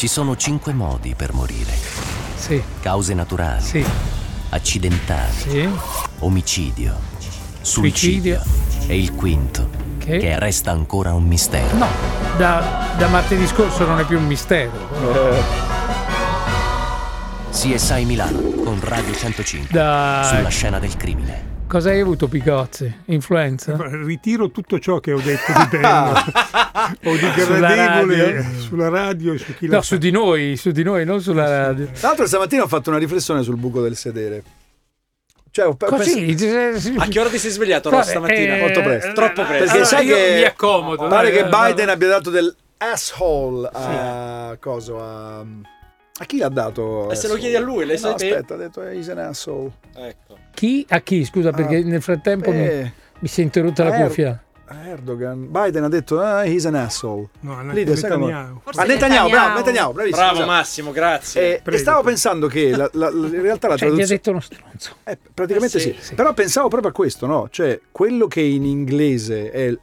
Ci sono cinque modi per morire. Sì, Cause naturali, sì, accidentali, sì. omicidio, suicidio, Suicidio. e il quinto, Che? che resta ancora un mistero. No, da, da martedì scorso non è più un mistero. CSI Milano con Radio 105 Dai. sulla scena del crimine. Cosa hai avuto, Picozzi? Influenza? Ritiro tutto ciò che ho detto di bello o di Sulla gradevole radio. sulla radio e su chi la No, fa. su di noi, su di noi, non sulla radio. Tra l'altro stamattina ho fatto una riflessione sul buco del sedere. Cioè, ho Così, A che ora ti sei svegliato Ross, Vabbè, stamattina? eh, Molto presto. Troppo presto. Perché allora, sai io che mi accomodo. Pare che eh, Biden no. abbia dato del asshole a coso a a chi l'ha dato? E se lo chiedi a lui, lei no, sa te? aspetta, ha detto eh, he's an asshole. Ecco. Chi? A chi? Scusa, perché Ah, nel frattempo mi, Eh, mi si è interrotta la Eh, cuffia. Erdogan. Biden ha detto ah, he's an asshole. No, a Lì, sai come- Netanyahu. Ah, Netanyahu, bravo, Netanyahu, bravissimo. Bravo esatto. Massimo, grazie. Eh, e stavo prego. pensando che la- la- la- in realtà la Cioè, gli ha traduzione detto uno stronzo. Eh, praticamente Eh, sì, sì, però pensavo proprio a questo, no? Cioè, quello che in inglese è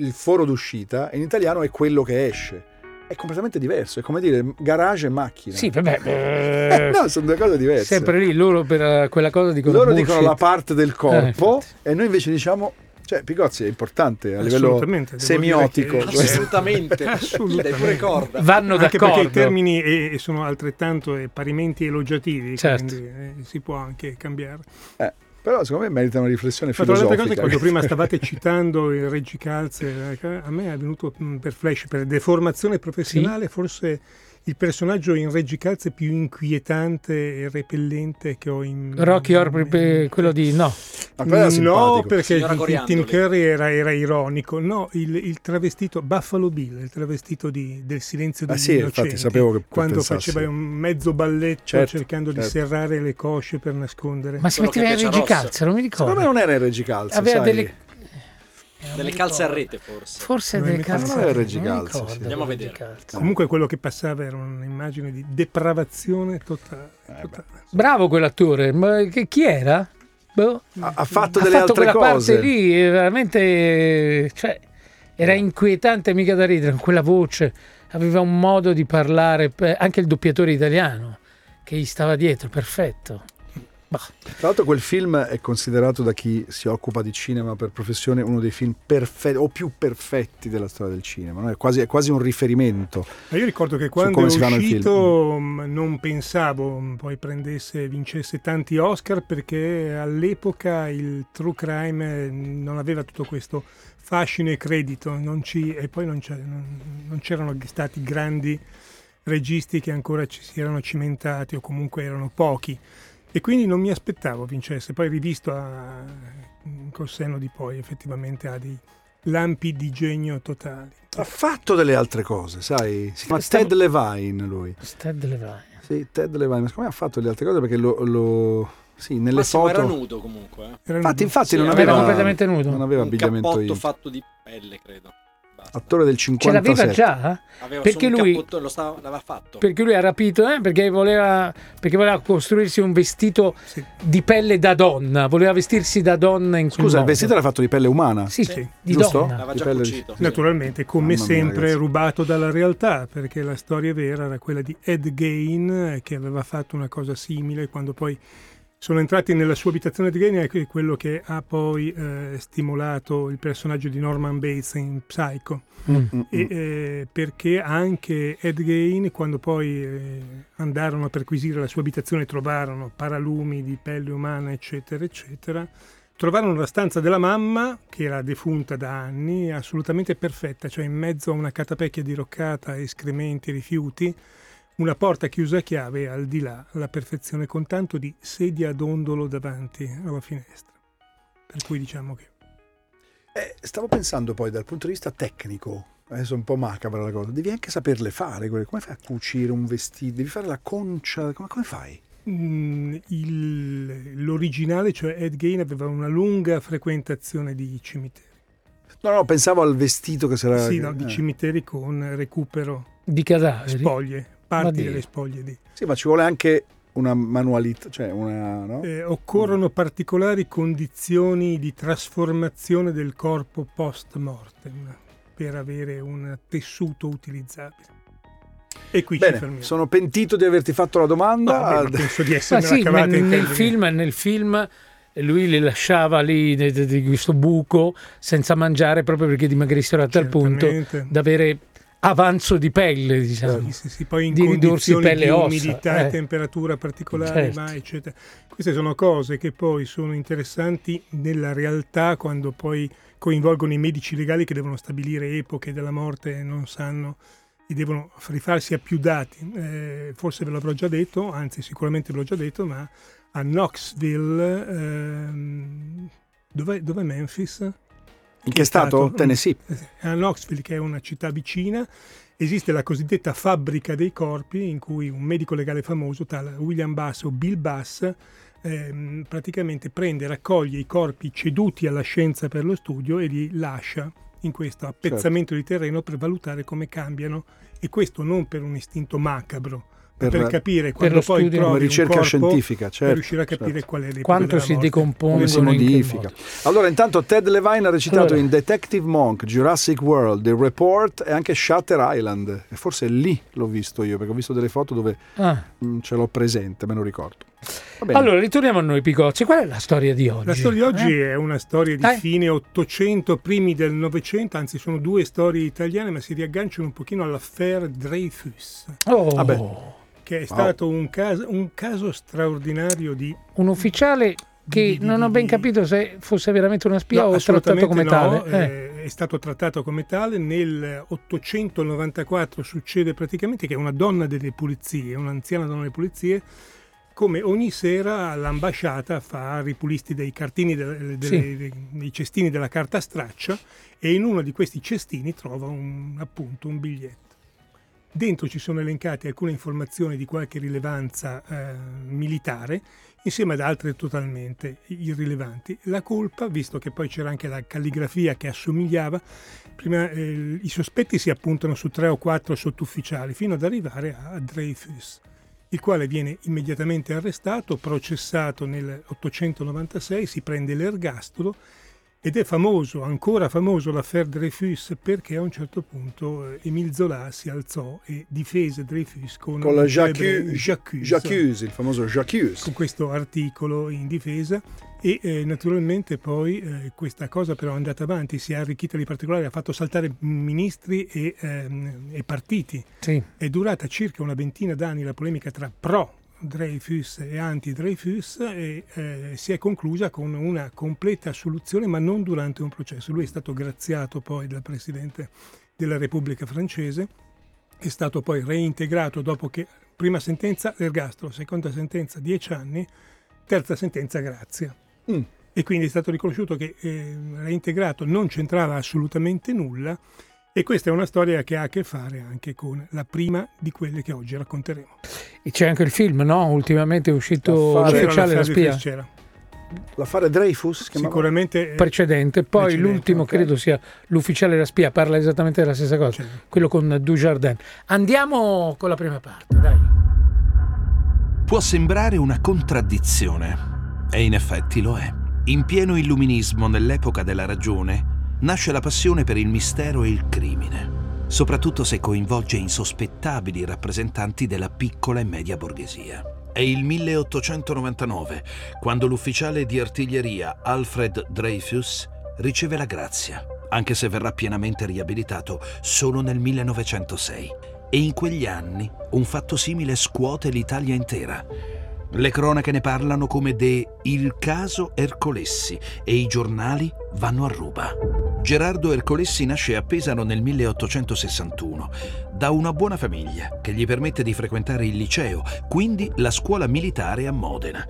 il foro d'uscita, in italiano è quello che esce. È completamente diverso, è come dire garage e macchina. Sì, vabbè. Eh, eh, no, sono due cose diverse. sempre lì, loro per eh, quella cosa dicono Loro bullshit. dicono la parte del corpo infatti. e noi invece diciamo, cioè Picozzi è importante a livello semiotico. che-. Assolutamente. Assolutamente. Pure corda. Vanno Anche d'accordo. perché i termini eh, sono altrettanto eh, parimenti elogiativi, Certo. quindi eh, si può anche cambiare. Però secondo me merita una riflessione Ma tra le altre filosofica. cose, quando prima stavate citando il Reggi Calze, eh, a me è venuto mh, per flash, per deformazione professionale, forse il personaggio in Reggi Calze più inquietante e repellente che ho in... Rocky Horror, eh, quello di no. No, perché Tim-. Curry era, era ironico. No, il, il travestito Buffalo Bill, il travestito di- del silenzio Ah, degli sì, infatti, sapevo che quando pensassi. faceva un mezzo balletto Certo, cercando certo. di serrare le cosce per nascondere. Ma si metteva in piace a Reggi Ross. Calza, non mi Secondo me ricordo. non era il Reggi Calze, Aveva sai? delle... Delle calze a rete, forse. Forse Non delle calze. Calze, ricordo sì. Andiamo a vedere. Calze. Comunque quello che passava era un'immagine di depravazione totale. Eh, totale. Bravo quell'attore, ma che- chi era? Boh. Ha, ha fatto ha delle fatto altre quella cose. parte lì, è veramente... Cioè, era inquietante mica da ridere, con quella voce, aveva un modo di parlare, pe- anche il doppiatore italiano che gli stava dietro, perfetto. Bah, Tra l'altro quel film è considerato da chi si occupa di cinema per professione uno dei film perfetti o più perfetti della storia del cinema, no? è, quasi, è quasi un riferimento. Ma io ricordo che quando è uscito mh, non pensavo mh, poi prendesse, vincesse tanti Oscar perché all'epoca il true crime eh, non aveva tutto questo fascino e credito non ci- e poi non, non- non c'erano stati grandi registi che ancora ci si erano cimentati o comunque erano pochi e quindi non mi aspettavo vincesse. Poi rivisto a, col senno di poi effettivamente ha dei lampi di genio totali. Ha fatto delle altre cose, sai? Si chiama Stavo- Ted Levine lui. Ted Levine. Sì, Ted Levine, ma secondo me ha fatto delle altre cose perché lo... lo- sì, nelle Massimo foto... era nudo comunque. eh. Era Infatti, nudo. infatti Sì, non era aveva... completamente nudo. Non aveva Un abbigliamento cappotto in- fatto di pelle, credo. Attore del Ce 57. l'aveva già? Aveva Perché lui- cappotto, lo stava, l'aveva fatto. Perché lui ha rapito, eh? perché, voleva, perché voleva costruirsi un vestito Sì. di pelle da donna, voleva vestirsi da donna in Scusa, il modo. vestito era fatto di pelle umana? Sì, Sì. di Giusto? donna. L'aveva di già pelle- cucito. sì. Naturalmente, come Mamma mia, sempre, ragazzi. rubato dalla realtà, perché la storia vera era quella di Ed Gain, eh, che aveva fatto una cosa simile quando poi sono entrati nella sua abitazione di Gain, è quello che ha poi eh, stimolato il personaggio di Norman Bates in Psycho. Mm. Mm, E, mm. eh, perché anche Ed Gain, quando poi eh, andarono a perquisire la sua abitazione, trovarono paralumi di pelle umana, eccetera, eccetera. Trovarono la stanza della mamma, che era defunta da anni, assolutamente perfetta, cioè in mezzo a una catapecchia diroccata, escrementi, rifiuti, una porta chiusa a chiave al di là la perfezione con tanto di sedia a dondolo davanti alla finestra. Per cui diciamo che Eh, stavo pensando poi dal punto di vista tecnico, adesso è un po' macabra la cosa, devi anche saperle fare, quelle. come fai a cucire un vestito, devi fare la concia, come, come fai? Mm, il- l'originale, cioè Ed Gain, aveva una lunga frequentazione di cimiteri. No, no, pensavo al vestito che sarà... Sì, no, di eh. cimiteri con recupero Di cadaveri. spoglie, parti delle spoglie di. Sì, ma ci vuole anche una manualità, cioè una... No? Eh, occorrono particolari condizioni di trasformazione del corpo post mortem per avere un tessuto utilizzabile. E qui ci Bene, fermiamo. sono pentito di averti fatto la No, domanda. vabbè, ma penso di essermi sì, cavata nel, in nel film, nel film lui li lasciava lì di, questo buco senza mangiare proprio perché dimagrissero a tal punto da avere avanzo di pelle, diciamo. Sì, sì, sì, poi in di ridursi pelle di ossa, umidità eh. e temperatura particolari, Certo. eccetera. Queste sono cose che poi sono interessanti nella realtà quando poi coinvolgono i medici legali che devono stabilire epoche della morte e non sanno e devono rifarsi a più dati. Eh, forse ve l'avrò già detto, anzi sicuramente ve l'ho già detto, ma a Knoxville, ehm, dov'è, dov'è Memphis? In che stato? Mm. Tennessee. A Knoxville, che è una città vicina, esiste la cosiddetta fabbrica dei corpi in cui un medico legale famoso, tal William Bass o Bill Bass, ehm, praticamente prende e raccoglie i corpi ceduti alla scienza per lo studio e li lascia in questo appezzamento di terreno per valutare come cambiano e questo non per un istinto macabro, ma Per- per, capire per quando lo poi studio. trovi ricerca corpo, scientifica, per certo, riuscire a capire certo. qual è l'epoca Quanto della si come si modifica. Allora, intanto Ted Levine ha recitato Allora. in Detective Monk, Jurassic World, The Report e anche Shutter Island. E forse lì l'ho visto io, perché ho visto delle foto dove Ah. mm, ce l'ho presente, me lo ricordo. Allora, ritorniamo a noi Picozzi. Qual è la storia di oggi? La storia di oggi Eh? è una storia di Dai. fine 800, primi del 900, anzi sono due storie italiane, ma si riagganciano un pochino all'affaire Dreyfus, Oh, Vabbè. Che è stato un caso, un caso straordinario di... un ufficiale che Di- di- non ho ben di- capito se fosse veramente una spia No, o trattato come assolutamente tale. no, Eh. eh, è stato trattato come tale. Nel 894 succede praticamente che una donna delle pulizie, un'anziana donna delle pulizie, come ogni sera all'ambasciata fa ripulisti dei cartini, delle- delle- Sì. dei, dei cestini della carta straccia e in uno di questi cestini trova un, appunto un biglietto. Dentro ci sono elencate alcune informazioni di qualche rilevanza eh, militare, insieme ad altre totalmente irrilevanti. La colpa, visto che poi c'era anche la calligrafia che assomigliava, prima eh, i sospetti si appuntano su tre o quattro sottufficiali fino ad arrivare a Dreyfus, il quale viene immediatamente arrestato, processato nel 896, si prende l'ergastolo ed è famoso, ancora famoso l'affaire Dreyfus perché a un certo punto eh, Émile Zola si alzò e difese Dreyfus con, Con la J'accuse, il famoso J'accuse. con questo articolo in difesa e eh, naturalmente poi eh, questa cosa però è andata avanti, si è arricchita di particolari, ha fatto saltare ministri e, ehm, e partiti. Sì. È durata circa una ventina d'anni la polemica tra pro Dreyfus e anti Dreyfus e eh, si è conclusa con una completa assoluzione ma non durante un processo. Lui è stato graziato poi dal Presidente della Repubblica francese, è stato poi reintegrato dopo che prima sentenza l'ergastolo, seconda sentenza 10 anni, terza sentenza grazia. Mm. E quindi è stato riconosciuto che eh, reintegrato non c'entrava assolutamente nulla e questa è una storia che ha a che fare anche con la prima di quelle che oggi racconteremo. E c'è anche il film, no? Ultimamente è uscito L'affare- l'ufficiale la spia c'era. L'affare Dreyfus? Sicuramente eh, precedente. Poi Precedente, l'ultimo ok. credo sia l'ufficiale e la spia, parla esattamente della stessa cosa, Cioè, quello con Dujardin. Andiamo con la prima parte, dai. Può sembrare una contraddizione, e in effetti lo è. In pieno illuminismo nell'epoca della ragione, nasce la passione per il mistero e il crimine, soprattutto se coinvolge insospettabili rappresentanti della piccola e media borghesia. È il 1899 quando l'ufficiale di artiglieria Alfred Dreyfus riceve la grazia, anche se verrà pienamente riabilitato solo nel 1906. E in quegli anni un fatto simile scuote l'Italia intera. Le cronache ne parlano come de Il caso Ercolessi e i giornali vanno a ruba. Gerardo Ercolessi nasce a Pesaro nel 1861 da una buona famiglia che gli permette di frequentare il liceo, quindi la scuola militare a Modena.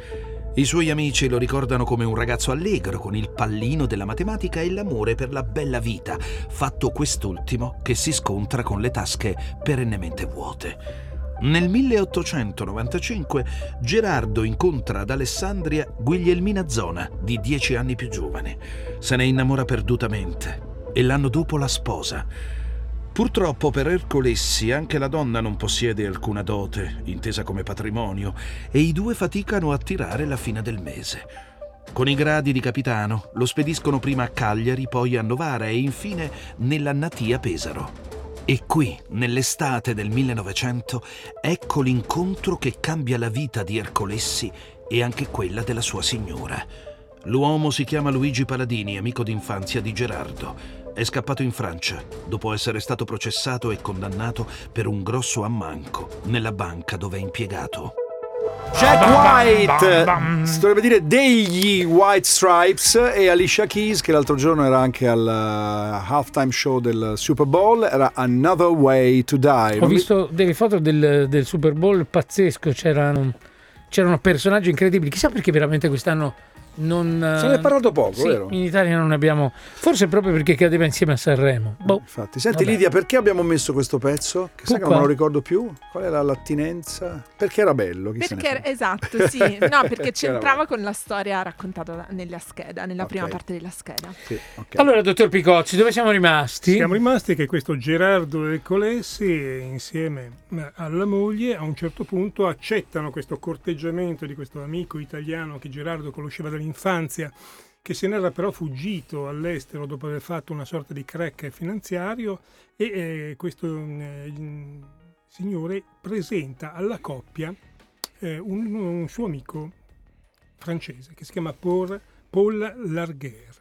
I suoi amici lo ricordano come un ragazzo allegro con il pallino della matematica e l'amore per la bella vita, fatto quest'ultimo che si scontra con le tasche perennemente vuote. Nel 1895 Gerardo incontra ad Alessandria Guglielmina Zona, di dieci anni più giovane. Se ne innamora perdutamente e l'anno dopo la sposa. Purtroppo per Ercolessi anche la donna non possiede alcuna dote, intesa come patrimonio, e i due faticano a tirare la fine del mese. Con i gradi di capitano lo spediscono prima a Cagliari, poi a Novara e infine nella natia Pesaro. E qui, nell'estate del 1900, ecco l'incontro che cambia la vita di Ercolessi e anche quella della sua signora. L'uomo si chiama Luigi Paladini, amico d'infanzia di Gerardo. È scappato in Francia dopo essere stato processato e condannato per un grosso ammanco nella banca dove è impiegato. Jack White, si dovrebbe dire degli White Stripes e Alicia Keys che l'altro giorno era anche al uh, halftime show del Super Bowl, era Another Way to Die. Ho Non mi- visto delle foto del, del Super Bowl pazzesco, c'erano, c'erano personaggi incredibili. Chissà perché veramente quest'anno non... Se ne è parlato poco, sì, vero? In Italia non abbiamo... Forse proprio perché cadeva insieme a Sanremo. Boh. Infatti, senti Vabbè. Lidia, perché abbiamo messo questo pezzo? Che sai che non lo ricordo più? Qual era l'attinenza? Perché era bello? chi se ne Perché, esatto, sì, no, perché c'entrava con la storia raccontata nella scheda, nella Ok. prima parte della scheda. Sì, ok. Allora, dottor Picocci, dove siamo rimasti? Siamo rimasti che questo Gerardo Ercolessi, insieme eh, alla moglie, a un certo punto accettano questo corteggiamento di questo amico italiano che Gerardo conosceva dall'infanzia, che se n'era però fuggito all'estero dopo aver fatto una sorta di crack finanziario e eh, questo eh, signore presenta alla coppia eh, un, un suo amico francese che si chiama Paul, Paul Larguer.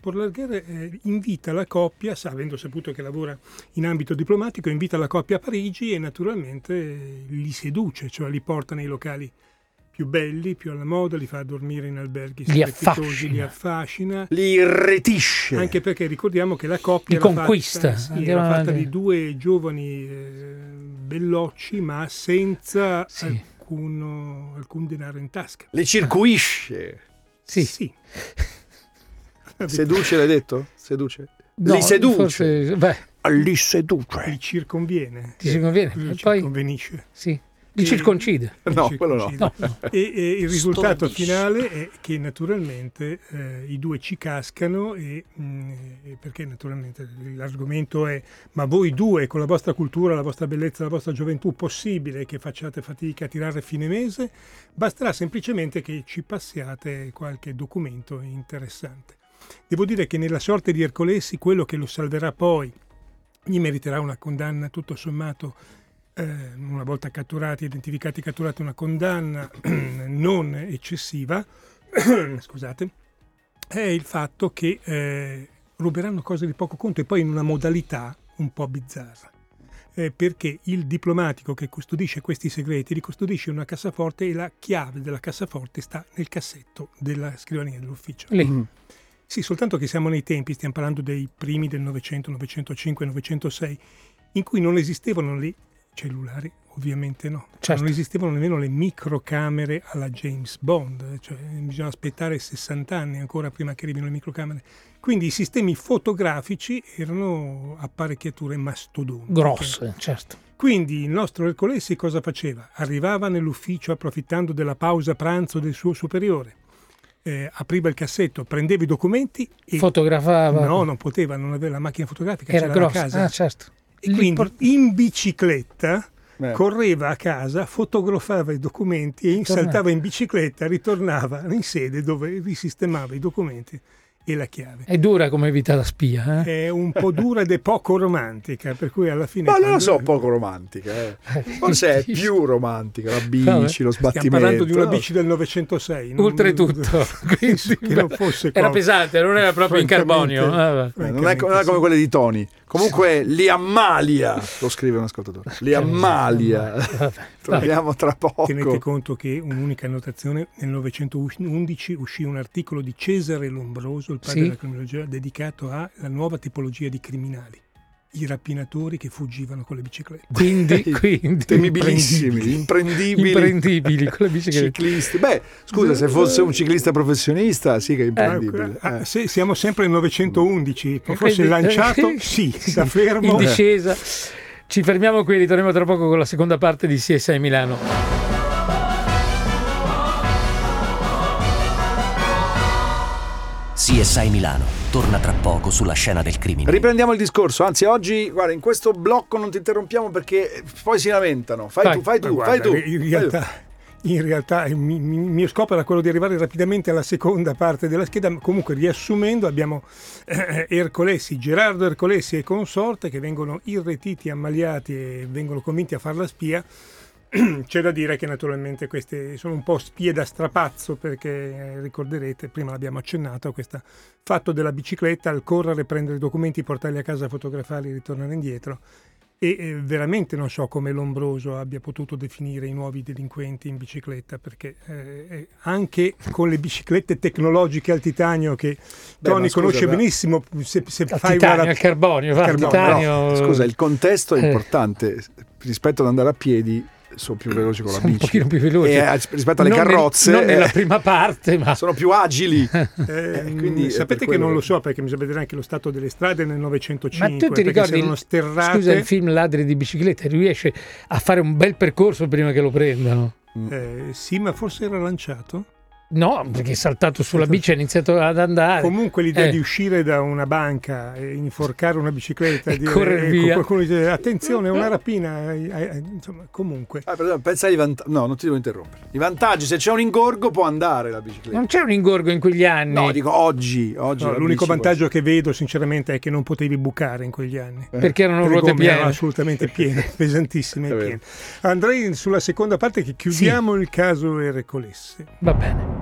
Paul Larguer eh, invita la coppia, avendo saputo che lavora in ambito diplomatico, invita la coppia a Parigi e naturalmente eh, li seduce, cioè li porta nei locali più belli, più alla moda, li fa dormire in alberghi Li strepitosi, li affascina. affascina. Li irretisce. Anche perché ricordiamo che la coppia Li era conquista. fatta, sì, era fatta di due giovani eh, bellocci, ma senza Sì. alcuno- alcun denaro in tasca. Li circuisce. Sì. Sì. Seduce, l'hai detto? Seduce. No, li seduce. forse- beh, Li seduce. Gli circonviene. ti si conviene. Gli E poi, circonvenisce. sì, li circoncide. No, Gli quello no. circoncide. No, no. E, e il risultato Stordisce. finale è che naturalmente eh, i due ci cascano e, mh, e perché naturalmente l'argomento è ma voi due con la vostra cultura, la vostra bellezza, la vostra gioventù possibile che facciate fatica a tirare a fine mese? Basterà semplicemente che ci passiate qualche documento interessante. Devo dire che nella sorte di Ercolessi quello che lo salverà poi gli meriterà una condanna tutto sommato eh, una volta catturati, identificati, catturati, una condanna non eccessiva, scusate, è il fatto che eh, ruberanno cose di poco conto e poi in una modalità un po' bizzarra. Eh, perché il diplomatico che custodisce questi segreti li custodisce in una cassaforte e la chiave della cassaforte sta nel cassetto della scrivania dell'ufficio. Lì. Mm. Sì, soltanto che siamo nei tempi, stiamo parlando dei primi del Novecento, 905, 906, in cui non esistevano le cellulari, ovviamente no. Certo. Non esistevano nemmeno le microcamere alla James Bond, cioè bisogna aspettare 60 anni ancora prima che arrivino le microcamere. Quindi i sistemi fotografici erano apparecchiature mastodontiche. Grosse, certo. Quindi il nostro Ercolessi cosa faceva? Arrivava nell'ufficio approfittando della pausa pranzo del suo superiore, eh, apriva il cassetto, prendeva i documenti e Fotografava. no, non poteva, non aveva la macchina fotografica, Era grossa. casa. Ah, certo. E quindi in bicicletta Eh. correva a casa, fotografava i documenti e saltava in bicicletta, ritornava in sede dove risistemava i documenti e la chiave. È dura come vita da spia. Eh? È un po' dura ed è poco romantica, per cui alla fine... Ma non lo quando- so, poco romantica. eh. Forse è più romantica la bici, Vabbè. lo Stiamo sbattimento. parlando di una no? bici del 906. non- Oltretutto. Quindi, non fosse era pesante, non era proprio in carbonio. Ah. Eh, non, è, non è come quelle di Tony. Comunque li ammalia, lo scrive un ascoltatore. Li ammalia. Torniamo tra poco. Tenete conto che un'unica annotazione, nel 1911 uscì un articolo di Cesare Lombroso, il padre Sì. della criminologia, dedicato alla nuova tipologia di criminali, i rapinatori che fuggivano con le biciclette. Quindi, quindi Temibilissimi, imprendibili. imprendibili con le biciclette. Ciclisti. Beh, scusa, se fosse un ciclista professionista, sì che è imprendibile. Ah, Eh. se- siamo sempre nel 911, fosse Quindi- lanciato, sì, da fermo. in discesa. Ci fermiamo qui, ritorniamo tra poco con la seconda parte di CSI Milano. CSI Milano torna tra poco sulla scena del crimine. Riprendiamo il discorso, anzi oggi, guarda, in questo blocco non ti interrompiamo perché poi si lamentano. Fai Vai. tu, fai tu, guarda, fai tu. In fai tu. realtà, in realtà il mi- mi- mio scopo era quello di arrivare rapidamente alla seconda parte della scheda, ma comunque riassumendo abbiamo eh, Ercolessi, Gerardo Ercolessi e consorte che vengono irretiti, ammaliati e vengono convinti a far la spia. C'è da dire che naturalmente queste sono un po' spie da strapazzo perché eh, ricorderete, prima l'abbiamo accennato, questo fatto della bicicletta, al correre, prendere i documenti, portarli a casa, fotografarli e ritornare indietro e eh, veramente non so come Lombroso abbia potuto definire i nuovi delinquenti in bicicletta perché eh, anche con le biciclette tecnologiche al titanio che Beh, Tony scusa, conosce ma- benissimo se, se Al fai titanio, una al carbonio, al Carbonio, titanio. Scusa, il contesto è Eh. importante. Rispetto ad andare a piedi, sono più veloci con la Sono un bici. pochino più veloci. E eh, rispetto alle Non nel- carrozze, non nella eh, prima parte, ma sono più agili. Eh, Eh, quindi sapete che quello non lo so perché bisogna vedere anche lo stato delle strade nel 905 Ma tu ti perché ricordi, il- sterrate scusa, il film Ladri di bicicletta riesce a fare un bel percorso prima che lo prendano? eh, sì ma forse era lanciato No, perché è saltato sulla bici e ha iniziato ad andare. Comunque l'idea Eh. di uscire da una banca e inforcare una bicicletta E dire, correre ecco, via. qualcuno dice attenzione è una rapina eh, eh, insomma comunque Ah, per esempio, pensa ai vantaggi. No, non ti devo interrompere. I vantaggi, se c'è un ingorgo, può andare la bicicletta. Non c'era un ingorgo in quegli anni. No, dico oggi. oggi No, l'unico vantaggio che vedo sinceramente è che non potevi bucare in quegli anni perché erano Le ruote gomme erano piene. assolutamente piene, pesantissime e piene. Andrei sulla seconda parte che chiudiamo il caso Ercolessi. Va bene.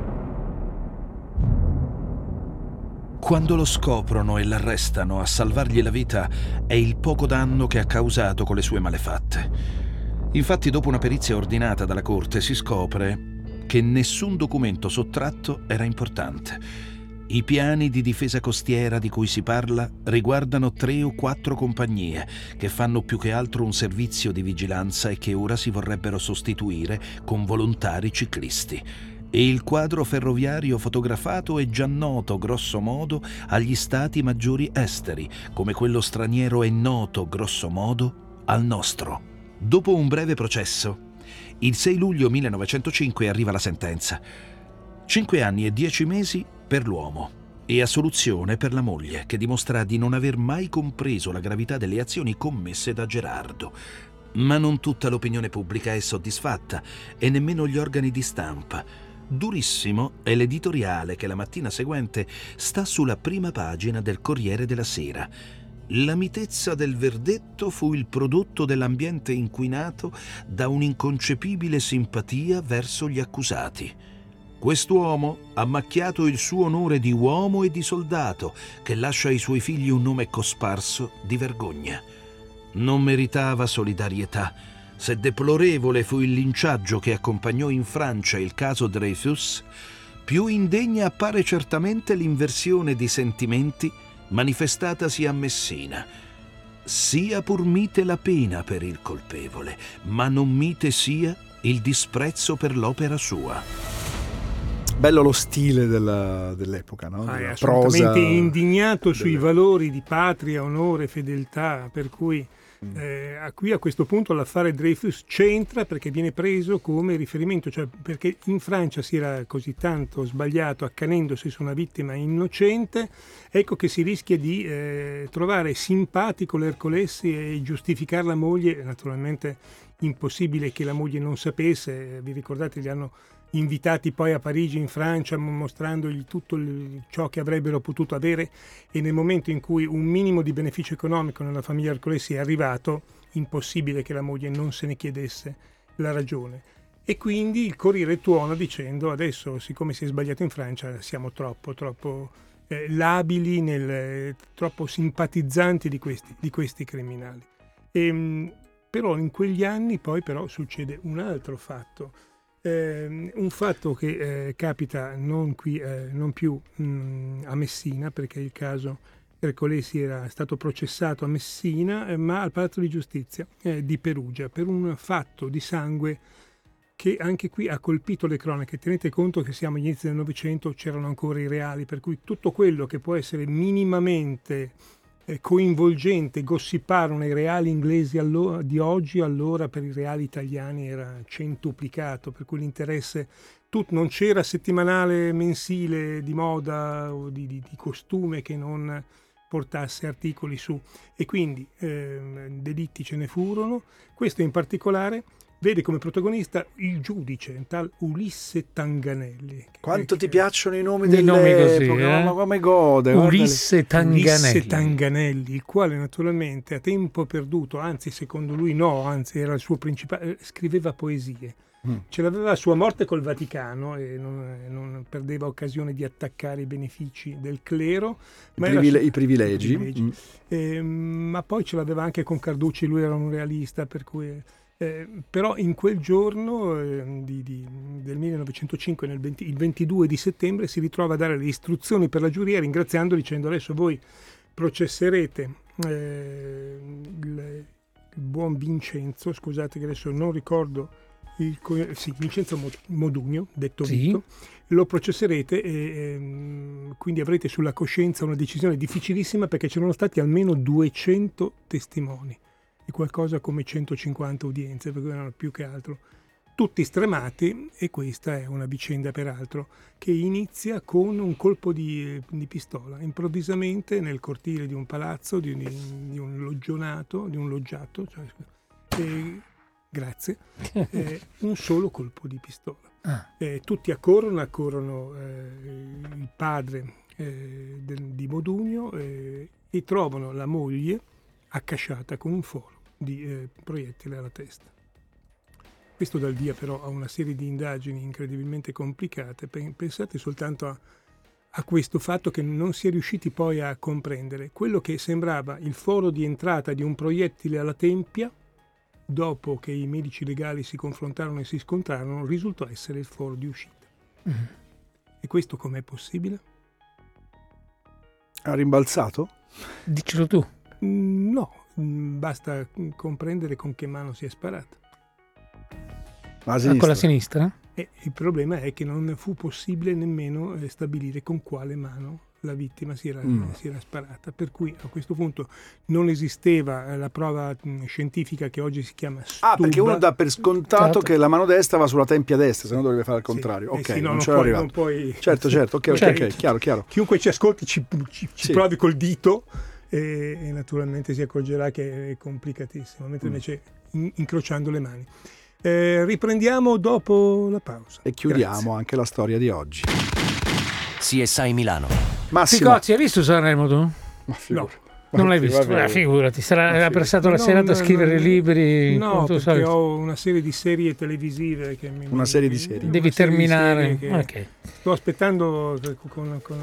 Quando lo scoprono e l'arrestano a salvargli la vita è il poco danno che ha causato con le sue malefatte. Infatti dopo una perizia ordinata dalla corte si scopre che nessun documento sottratto era importante. I piani di difesa costiera di cui si parla riguardano tre o quattro compagnie che fanno più che altro un servizio di vigilanza e che ora si vorrebbero sostituire con volontari ciclisti. E il quadro ferroviario fotografato è già noto grosso modo agli stati maggiori esteri, come quello straniero è noto grosso modo al nostro. Dopo un breve processo, il 6 luglio 1905 arriva la sentenza. Cinque anni e dieci mesi per l'uomo e assoluzione per la moglie, che dimostra di non aver mai compreso la gravità delle azioni commesse da Gerardo. Ma non tutta l'opinione pubblica è soddisfatta e nemmeno gli organi di stampa. Durissimo è l'editoriale che la mattina seguente sta sulla prima pagina del Corriere della Sera. La mitezza del verdetto fu il prodotto dell'ambiente inquinato da un'inconcepibile simpatia verso gli accusati. Quest'uomo ha macchiato il suo onore di uomo e di soldato, che lascia ai suoi figli un nome cosparso di vergogna. Non meritava solidarietà. Se deplorevole fu il linciaggio che accompagnò in Francia il caso Dreyfus, più indegna appare certamente l'inversione di sentimenti manifestatasi a Messina. Sia pur mite la pena per il colpevole, ma non mite sia il disprezzo per l'opera sua. Bello lo stile della- dell'epoca, no? Ah, è prosa indignato sui delle- valori di patria, onore, fedeltà, per cui Mm. eh, a qui a questo punto l'affare Dreyfus c'entra perché viene preso come riferimento, cioè perché in Francia si era così tanto sbagliato accanendosi su una vittima innocente, ecco che si rischia di eh, trovare simpatico l'Ercolessi e giustificare la moglie, naturalmente impossibile che la moglie non sapesse, vi ricordate li hanno invitati poi a Parigi in Francia mo- mostrandogli tutto ciò che avrebbero potuto avere e nel momento in cui un minimo di beneficio economico nella famiglia Ercolessi è arrivato, impossibile che la moglie non se ne chiedesse la ragione. E quindi il Corriere tuona dicendo adesso, siccome si è sbagliato in Francia, siamo troppo, troppo eh, labili, nel, eh, troppo simpatizzanti di questi, di questi criminali. Ehm, però in quegli anni poi però succede un altro fatto. Ehm, un fatto che eh, capita non, qui, eh, non più mh, a Messina, perché il caso Ercolesi era stato processato a Messina, eh, ma al Palazzo di Giustizia eh, di Perugia per un fatto di sangue che anche qui ha colpito le cronache. Tenete conto che siamo agli inizi del Novecento, c'erano ancora i reali, per cui tutto quello che può essere minimamente eh, coinvolgente, gossipare nei reali inglesi allo- di oggi, allora per i reali italiani era centuplicato, per cui l'interesse tut- non c'era settimanale, mensile di moda o di, di- di costume che non portasse articoli su e quindi ehm, delitti ce ne furono. Questo in particolare vede come protagonista il giudice, un tal Ulisse Tanganelli. Quanto ti piacciono i nomi I delle nomi così, eh? come gode? Ulisse Tanganelli. Ulisse Tanganelli, il quale naturalmente a tempo perduto, anzi secondo lui no, anzi era il suo principale, eh, scriveva poesie. Mm. Ce l'aveva a sua morte col Vaticano e non, eh, non perdeva occasione di attaccare i benefici del clero. I, privile- su- i privilegi. i privilegi. Mm. Eh, ma poi ce l'aveva anche con Carducci, lui era un realista, per cui... eh, però in quel giorno eh, di- di- del 1905, nel 20 il 22 di settembre, si ritrova a dare le istruzioni per la giuria ringraziando dicendo adesso voi processerete eh, il, il buon Vincenzo, scusate che adesso non ricordo, il, sì, Vincenzo Mo- Modugno, detto Sì. Vito, lo processerete e ehm, quindi avrete sulla coscienza una decisione difficilissima perché c'erano stati almeno 200 testimoni e qualcosa come 150 udienze, per cui erano più che altro tutti stremati e questa è una vicenda peraltro che inizia con un colpo di, di pistola improvvisamente nel cortile di un palazzo, di, di- di un loggiato, di un loggiato, cioè, e- grazie, eh, un solo colpo di pistola. Ah. Eh, tutti accorrono, accorrono eh, il padre eh, del- di Modugno eh, e trovano la moglie accasciata con un foro di eh, proiettile alla testa. Questo dà il via però a una serie di indagini incredibilmente complicate. Pe- Pensate soltanto a, a questo fatto che non si è riusciti poi a comprendere. Quello che sembrava il foro di entrata di un proiettile alla tempia, dopo che i medici legali si confrontarono e si scontrarono, risultò essere il foro di uscita. Mm. E questo com'è possibile? Ha rimbalzato? Dicelo tu. Mm, No, basta mm, comprendere con che mano si è sparata. Ma a Ah, sinistra. con la sinistra? E il problema è che non fu possibile nemmeno eh, stabilire con quale mano la vittima si era, Mm. si era sparata. Per cui a questo punto non esisteva eh, la prova mh, scientifica che oggi si chiama stuba. Ah, perché uno dà per scontato Certo. che la mano destra va sulla tempia destra, se no dovrebbe fare il Sì, contrario. eh ok, sì, no, non non puoi- arrivato. non puoi- Certo, certo, ok, ok, Certo. ok, chiaro, chiaro. Chiunque ci ascolti ci, ci- ci Sì. provi col dito e, e naturalmente si accorgerà che è complicatissimo, mentre Mm. invece in- incrociando le mani. Eh, riprendiamo dopo la pausa. E chiudiamo Grazie. anche la storia di oggi. CSI Milano. Massimo. Picozzi, hai visto Sanremo tu? Ma figura- Non l'hai Sì, visto? vabbè. Eh, figurati, sarà, Ma era passato la No, serata a no, scrivere no, libri. No, perché sai. ho una serie di serie televisive che mi... Una serie di serie. Devi serie terminare. serie che Ok. Sto aspettando con, con,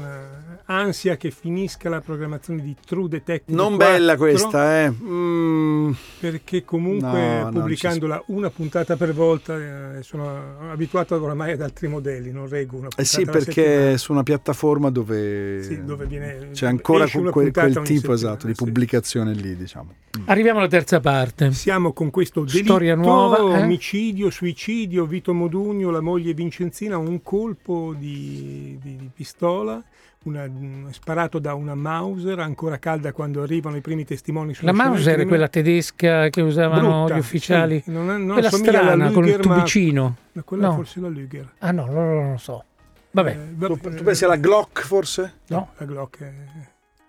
ansia che finisca la programmazione di True Detective Non 4, bella questa, eh. Mm, Perché comunque No, pubblicandola una puntata per volta eh, sono abituato oramai ad altri modelli, non reggo una puntata eh sì, perché settimana. su una piattaforma dove, Sì, dove viene- c'è ancora quel, quel tipo settimana, esatto di sì. pubblicazione lì, diciamo. Mm. Arriviamo alla terza parte. Siamo con questo delitto, Storia nuova, eh? omicidio, suicidio, Vito Modugno, la moglie Vincenzina, un colpo di, di- di pistola, una- mm, sparato da una Mauser ancora calda quando arrivano i primi testimoni sulla La Mauser è quella tedesca che usavano Brutta, gli ufficiali. sì, non, non quella strana con il Luger, ma- tubicino. ma quella No. forse la Luger. Ah no, allora non lo so. Vabbè, Eh, vabbè, Tu, tu pensi alla Glock forse? no. La Glock è-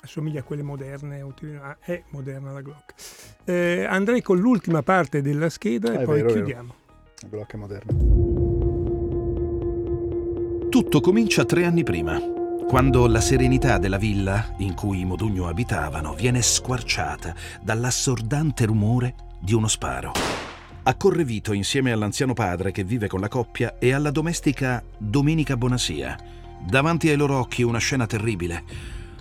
assomiglia a quelle moderne, ah, è moderna la Glock. Eh, andrei con l'ultima parte della scheda e È poi vero. chiudiamo. La Glock è moderna. Tutto comincia tre anni prima, quando la serenità della villa in cui i Modugno abitavano viene squarciata dall'assordante rumore di uno sparo. Accorre Vito insieme all'anziano padre che vive con la coppia e alla domestica Domenica Bonasia. Davanti ai loro occhi una scena terribile.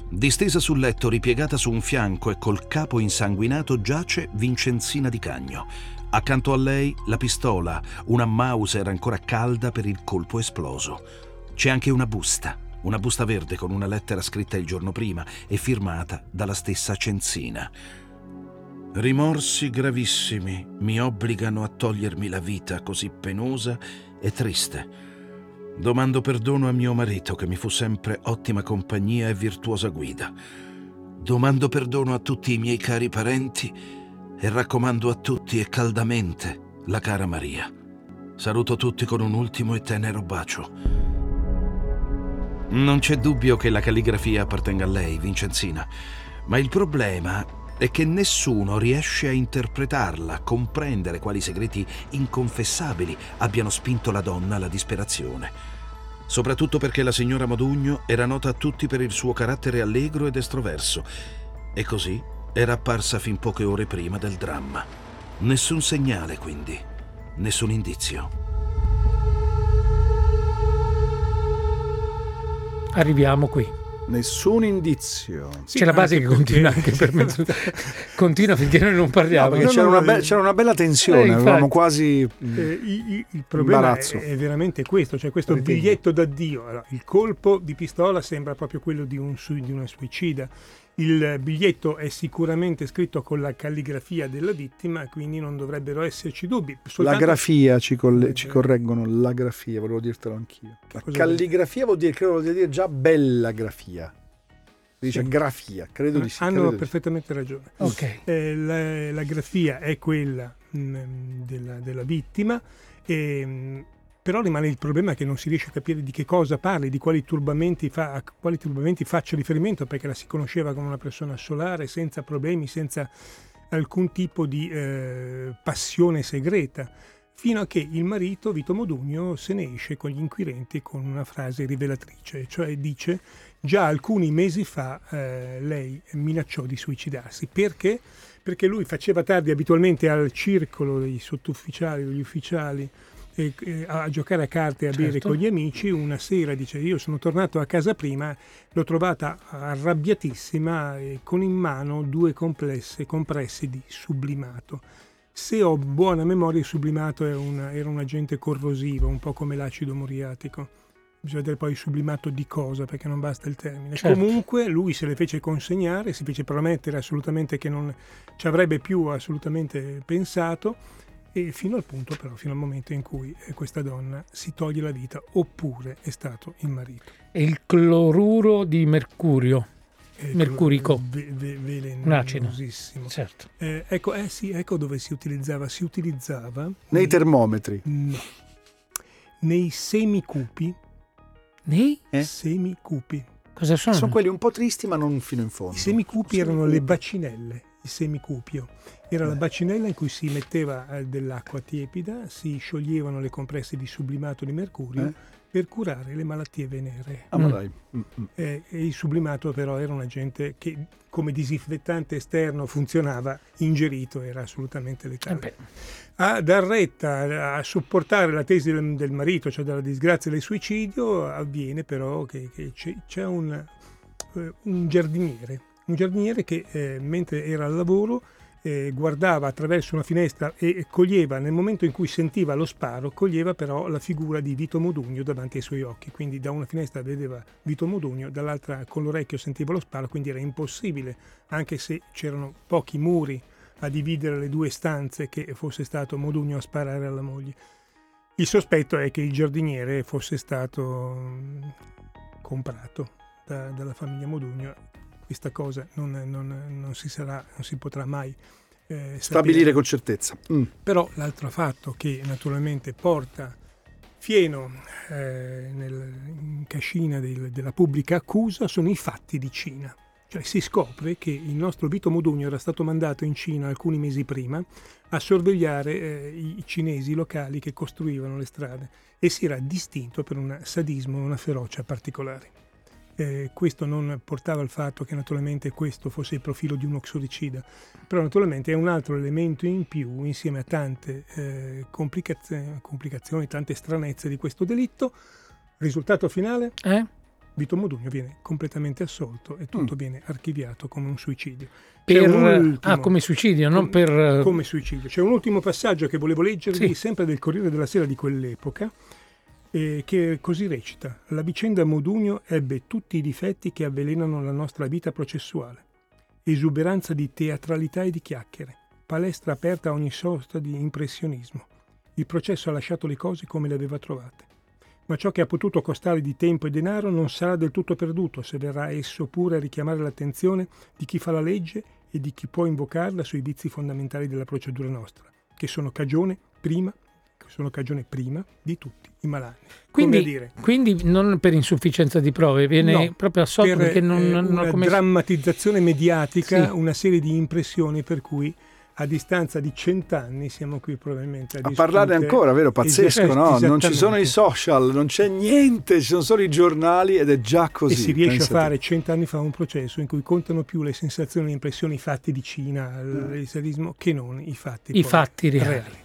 Distesa sul letto, ripiegata su un fianco e col capo insanguinato, giace Vincenzina di Cagno. Accanto a lei la pistola, una Mauser ancora calda per il colpo esploso. C'è anche una busta, una busta verde con una lettera scritta il giorno prima e firmata dalla stessa Cenzina. Rimorsi gravissimi mi obbligano a togliermi la vita così penosa e triste. Domando perdono a mio marito che mi fu sempre ottima compagnia e virtuosa guida. Domando perdono a tutti i miei cari parenti e raccomando a tutti e caldamente la cara Maria. Saluto tutti con un ultimo e tenero bacio. Non c'è dubbio che la calligrafia appartenga a lei, Vincenzina, ma il problema è che nessuno riesce a interpretarla, a comprendere quali segreti inconfessabili abbiano spinto la donna alla disperazione. Soprattutto perché la signora Modugno era nota a tutti per il suo carattere allegro ed estroverso, e così era apparsa fin poche ore prima del dramma. Nessun segnale, quindi, nessun indizio. Arriviamo qui. Nessun indizio. Sì, C'è la base che continua anche per mezzo. continua finché noi non No, parliamo. perché no, c'era, una be- eh. c'era una bella tensione, Eh, avevamo quasi... Eh, i- i- il problema è, è veramente questo, cioè questo Ritegno. biglietto d'addio. Allora, il colpo di pistola sembra proprio quello di, un, di una suicida. Il biglietto è sicuramente scritto con la calligrafia della vittima, quindi non dovrebbero esserci dubbi. La Soltanto- grafia ci, colle- ci correggono, la grafia, volevo dirtelo anch'io. La calligrafia vuol dire, credo vuol dire già bella grafia. Si dice Sì. grafia, credo di sì. Hanno di sì. perfettamente ragione. Ok. Eh, la, la grafia è quella mh, della, della vittima, e, mh, però rimane il problema che non si riesce a capire di che cosa parli, di quali turbamenti, fa, a quali turbamenti faccia riferimento, perché la si conosceva come una persona solare, senza problemi, senza alcun tipo di eh, passione segreta, fino a che il marito, Vito Modugno, se ne esce con gli inquirenti con una frase rivelatrice, cioè dice già alcuni mesi fa eh, lei minacciò di suicidarsi. Perché? Perché lui faceva tardi abitualmente al circolo dei sottufficiali, degli ufficiali, e- e a giocare a carte e a bere Certo. con gli amici. Una sera dice: Io sono tornato a casa prima, l'ho trovata arrabbiatissima e con in mano due complesse, compresse di sublimato. Se ho buona memoria, il sublimato è un- era un agente corrosivo, un po' come l'acido muriatico. Bisogna vedere poi il sublimato di cosa, perché non basta il termine. Certo. Comunque lui se le fece consegnare, si fece promettere assolutamente che non ci avrebbe più assolutamente pensato, e fino al punto però, fino al momento in cui eh, questa donna si toglie la vita, oppure è stato il marito. È il cloruro di mercurio. Eh, Mercurico. ve- ve- Un acido. velenosissimo. Certo. Eh, ecco, eh sì, ecco dove si utilizzava. Si utilizzava Nei termometri. no, nei semicupi. Nei? Eh? Semicupi. Cosa sono? Sono quelli un po' tristi ma non fino in fondo. I semicupi erano le bacinelle, il semicupio. Era la bacinella in cui si metteva eh, dell'acqua tiepida, si scioglievano le compresse di sublimato di mercurio Eh? per curare le malattie venere. Ah, ma Mm. dai. Mm, mm. Eh, e il sublimato però era un agente che come disinfettante esterno funzionava, ingerito era assolutamente Eh letale. beh, a dar retta a supportare la tesi del, del marito, cioè della disgrazia del suicidio, avviene però che, che c'è, c'è un, eh, un giardiniere, un giardiniere che eh, mentre era al lavoro eh, guardava attraverso una finestra e coglieva, nel momento in cui sentiva lo sparo, coglieva però la figura di Vito Modugno davanti ai suoi occhi. Quindi da una finestra vedeva Vito Modugno, dall'altra con l'orecchio sentiva lo sparo, quindi era impossibile, anche se c'erano pochi muri a dividere le due stanze che fosse stato Modugno a sparare alla moglie. Il sospetto è che il giardiniere fosse stato mh, comprato da- dalla famiglia Modugno. Questa cosa non, non- non si, sarà, non si potrà mai eh. Stabilire con certezza. Mm. Però l'altro fatto che naturalmente porta fieno eh, nel- in cascina del- della pubblica accusa sono i fatti di Cina. Cioè si scopre che il nostro Vito Modugno era stato mandato in Cina alcuni mesi prima a sorvegliare eh, i cinesi locali che costruivano le strade e si era distinto per un sadismo e una ferocia particolari. Eh, questo non portava al fatto che naturalmente questo fosse il profilo di uno xoricida, però naturalmente è un altro elemento in più insieme a tante eh, complicazio- complicazioni, tante stranezze di questo delitto. Risultato finale? eh? Vito Modugno viene completamente assolto e tutto Mm. viene archiviato come un suicidio. Per, un ultimo- ah, come suicidio, non com- per... come suicidio. C'è un ultimo passaggio che volevo leggervi, Sì. sempre del Corriere della Sera di quell'epoca, eh, che così recita: La vicenda Modugno ebbe tutti i difetti che avvelenano la nostra vita processuale. Esuberanza di teatralità e di chiacchiere, palestra aperta a ogni sorta di impressionismo. Il processo ha lasciato le cose come le aveva trovate. Ma ciò che ha potuto costare di tempo e denaro non sarà del tutto perduto se verrà esso pure a richiamare l'attenzione di chi fa la legge e di chi può invocarla sui vizi fondamentali della procedura nostra, che sono cagione, prima, che sono cagione prima di tutti i malanni. Quindi, Come a dire, quindi non per insufficienza di prove, viene No, proprio assolto per perché non, eh, non una commesso... drammatizzazione mediatica, Sì. una serie di impressioni per cui a distanza di cent'anni siamo qui probabilmente a, A discutere ancora, vero? Pazzesco, no? Non ci sono i social, non c'è niente, ci sono solo i giornali ed è già così. E si riesce a pensa te. fare cent'anni fa un processo in cui contano più le sensazioni e le impressioni fatti di Cina, l'eserismo, che non i fatti. I poi fatti reali.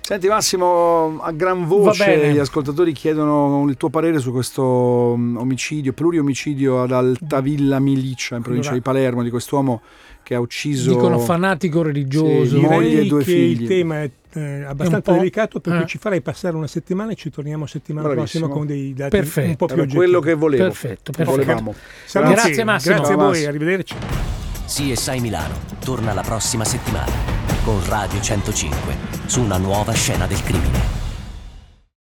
Senti Massimo, a gran voce gli ascoltatori chiedono il tuo parere su questo mm, omicidio, pluriomicidio ad Altavilla Milicia in provincia Allora- di Palermo di quest'uomo che ha ucciso Dicono fanatico religioso. Sì, moglie e Direi due che figli. il tema è eh, abbastanza delicato perché eh. ci farei passare una settimana e ci torniamo settimana Bravissimo. prossima con dei dati Perfetto. un po' più Era oggettivi. quello che volevo. Perfetto, perfetto. Volevamo. Salutieri. Grazie, Massimo. Grazie a voi, arrivederci. CSI Milano torna la prossima settimana con Radio 105 su una nuova scena del crimine.